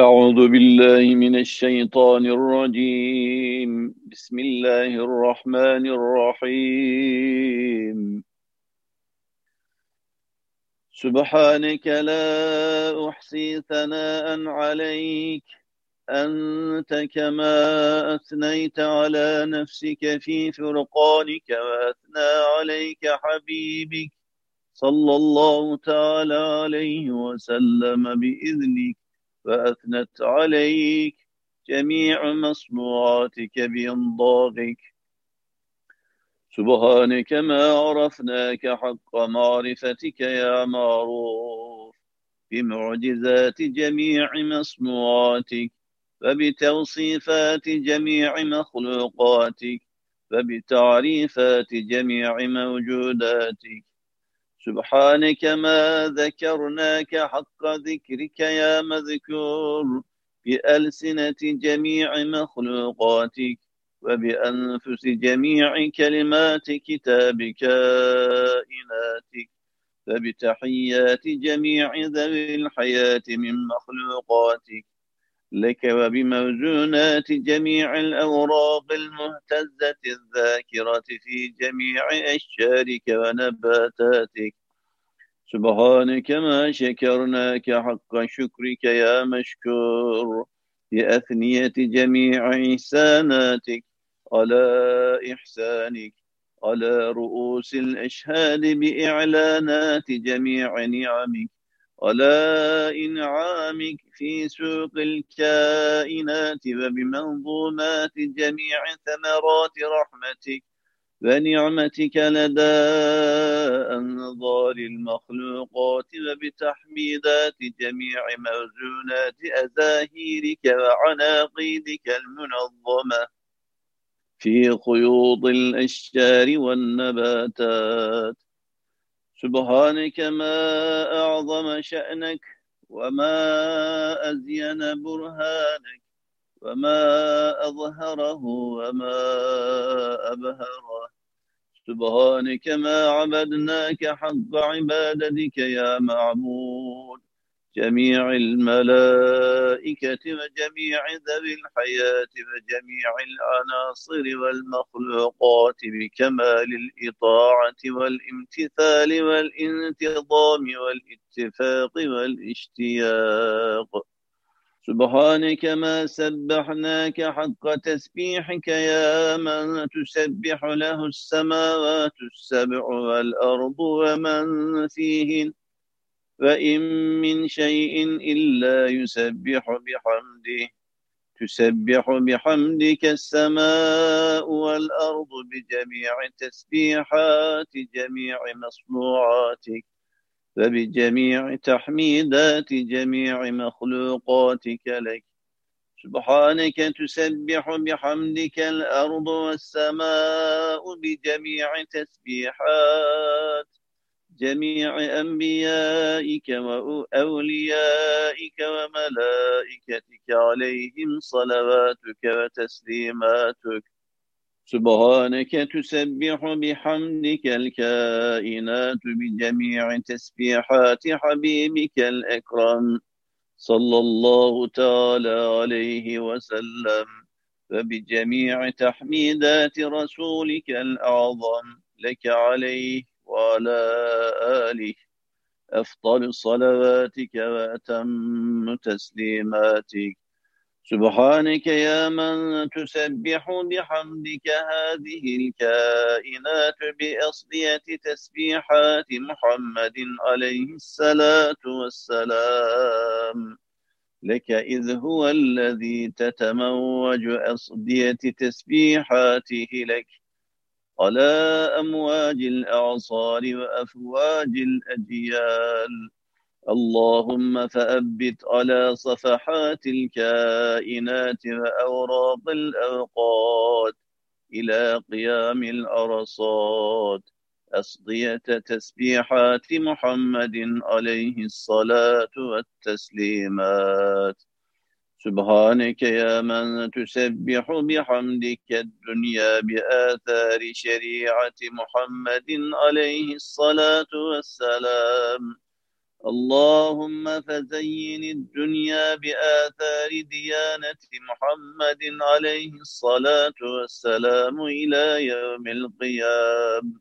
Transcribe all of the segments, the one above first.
أعوذ بالله من الشيطان الرجيم. بسم الله الرحمن الرحيم. سبحانك لا أحصي ثناء عليك. أنت كما أثنيت على نفسك في فرقانك وأثنى عليك حبيبك. صلى الله تعالى عليه وسلم بإذنك. وأثنت عليك جميع مصنوعاتك بإنضاغك. سبحانك ما عرفناك حق معرفتك يا معروف. بمعجزات جميع مصنوعاتك وبتوصيفات جميع مخلوقاتك وبتعريفات جميع موجوداتك. سبحانك ما ذكرناك حق ذكرك يا مذكور بألسنة جميع مخلوقاتك وبأنفس جميع كلمات كتاب كائناتك وبتحيات جميع ذوي الحياة من مخلوقاتك لك وبموزونات جميع الأوراق المهتزة الذاكرة في جميع أشجارك ونباتاتك. سبحانك ما شكرناك حق شكرك يا مشكور بأثنية جميع إحساناتك على إحسانك على رؤوس الأشهاد بإعلانات جميع نعمك. على إنعامك في سوق الكائنات وبمنظومات جميع ثمرات رحمتك ونعمتك لدى أنظار المخلوقات وبتحميدات جميع موزونات أزاهيرك وعناقيدك المنظمة في خيوط الأشجار والنباتات سبحانك ما أعظم شأنك وما أزين برهانك وما أظهره وما أبهره. سبحانك ما عبدناك حق عبادتك يا معبود. جميع الملائكة وجميع ذوي الحياة وجميع العناصر والمخلوقات بكمال الإطاعة والامتثال والانتظام والاتفاق والاشتياق. سبحانك ما سبحناك حق تسبيحك يا من تسبح له السماوات السبع والأرض ومن فيهن وإن من شيء إلا يسبح بحمده تسبح بحمدك السماء والأرض بجميع تسبيحات جميع مصنوعاتك وبجميع تحميدات جميع مخلوقاتك لك. سبحانك تسبح بحمدك الأرض والسماء بجميع تسبيحات. جميع أنبيائك وأوليائك وملائكتك عليهم صلواتك وتسليماتك. سبحانك تسبح بحمدك الكائنات بجميع تسبيحات حبيبك الأكرم صلى الله تعالى عليه وسلم وبجميع تحميدات رسولك الأعظم لك عليه وعلى آله أفضل صلواتك وأتم تسليماتك. سبحانك يا من تسبح بحمدك. هذه الكائنات بأصلية تسبيحات محمد عليه الصلاة والسلام. لك إذ هو الذي تتموج أصدية تسبيحاته لك. على أمواج الأعصار وأفواج الأجيال. اللهم فأبت على صفحات الكائنات وأوراق الأوقات إلى قيام الأرصاد أصدية تسبيحات محمد عليه الصلاة والتسليمات. سبحانك يا من تسبح بحمدك الدنيا بآثار شريعة محمد عليه الصلاة والسلام. اللهم فزين الدنيا بآثار ديانة محمد عليه الصلاة والسلام إلى يوم القيام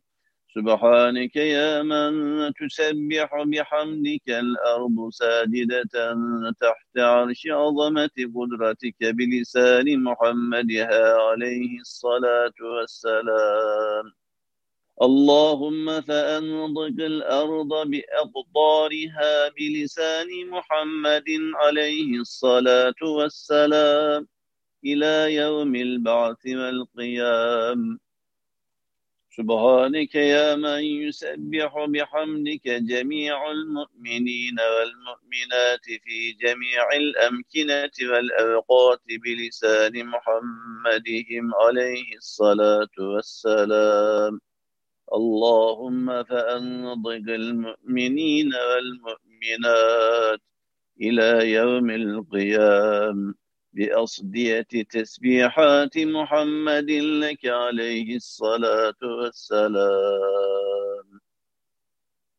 سبحانك يا من تسبح بحمدك الأرض ساجدة تحت عرش عظمة قدرتك بلسان محمدها عليه الصلاة والسلام. اللهم فأنضج الأرض بأقطارها بلسان محمد عليه الصلاة والسلام. إلى يوم البعث والقيام. سبحانك يا من يسبح بحمدك جميع المؤمنين والمؤمنات في جميع الأمكنة والأوقات بلسان محمدهم عليه الصلاة والسلام. اللهم فأنضج المؤمنين والمؤمنات إلى يوم القيام بأصدية تسبيحات محمد لك عليه الصلاة والسلام